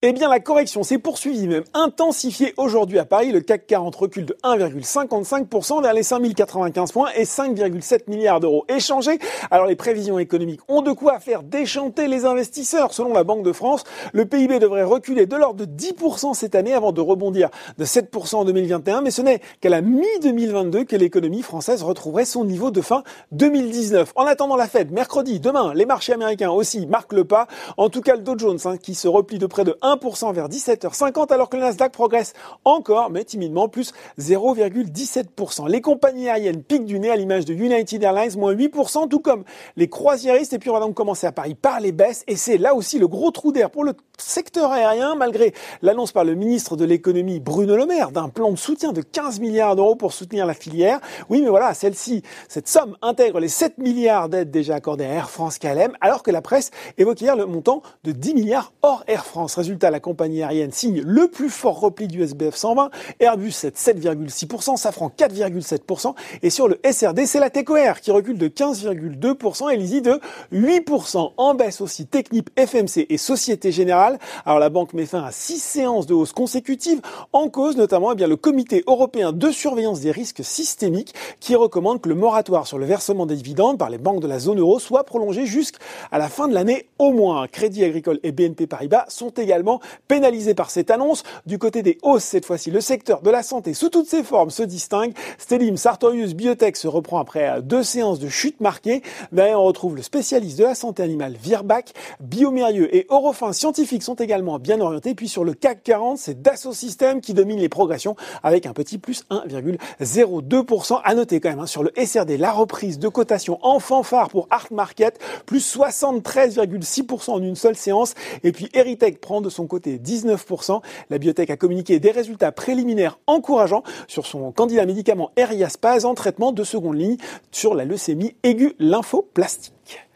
Eh bien, la correction s'est poursuivie, même intensifiée aujourd'hui à Paris. Le CAC 40 recule de 1,55% vers les 5095 points et 5,7 milliards d'euros échangés. Alors, les prévisions économiques ont de quoi faire déchanter les investisseurs. Selon la Banque de France, le PIB devrait reculer de l'ordre de 10% cette année avant de rebondir de 7% en 2021. Mais ce n'est qu'à la mi-2022 que l'économie française retrouverait son niveau de fin 2019. En attendant la Fed, mercredi, demain, les marchés américains aussi marquent le pas. En tout cas, le Dow Jones, hein, qui se replie de près de 1% vers 17h50 alors que le Nasdaq progresse encore, mais timidement, plus 0,17%. Les compagnies aériennes piquent du nez à l'image de United Airlines, moins 8%, tout comme les croisiéristes. Et puis on va donc commencer à Paris par les baisses. Et c'est là aussi le gros trou d'air pour le secteur aérien, malgré l'annonce par le ministre de l'économie Bruno Le Maire d'un plan de soutien de 15 milliards d'euros pour soutenir la filière. Oui, mais voilà, celle-ci, cette somme intègre les 7 milliards d'aides déjà accordées à Air France KLM, alors que la presse évoque hier le montant de 10 milliards hors Air France. Résultat la compagnie aérienne signe le plus fort repli du SBF 120. Airbus, c'est 7,6%, Safran 4,7%. Et sur le SRD, c'est la TECOR qui recule de 15,2% et l'ISI de 8%. En baisse aussi Technip, FMC et Société Générale. Alors la banque met fin à six séances de hausse consécutives, en cause notamment eh bien, le comité européen de surveillance des risques systémiques qui recommande que le moratoire sur le versement des dividendes par les banques de la zone euro soit prolongé jusqu'à la fin de l'année au moins. Crédit Agricole et BNP Paribas sont également pénalisé par cette annonce. Du côté des hausses, cette fois-ci, le secteur de la santé sous toutes ses formes se distingue. Stellim, Sartorius, Biotech se reprend après deux séances de chute marquées. Derrière, on retrouve le spécialiste de la santé animale Virbac, Biomérieux et Eurofin Scientifiques sont également bien orientés. Puis sur le CAC 40, c'est Dassault Systèmes qui domine les progressions avec un petit plus 1,02%. À noter quand même hein, sur le SRD, la reprise de cotation en fanfare pour Art Market, plus 73,6% en une seule séance. Et puis Eritech prend de son côté 19%. La biotech a communiqué des résultats préliminaires encourageants sur son candidat médicament Eriaspase en traitement de seconde ligne sur la leucémie aiguë lymphoplastique.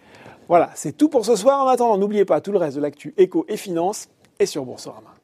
Voilà, c'est tout pour ce soir. En attendant, n'oubliez pas tout le reste de l'actu éco et finance et sur Boursorama.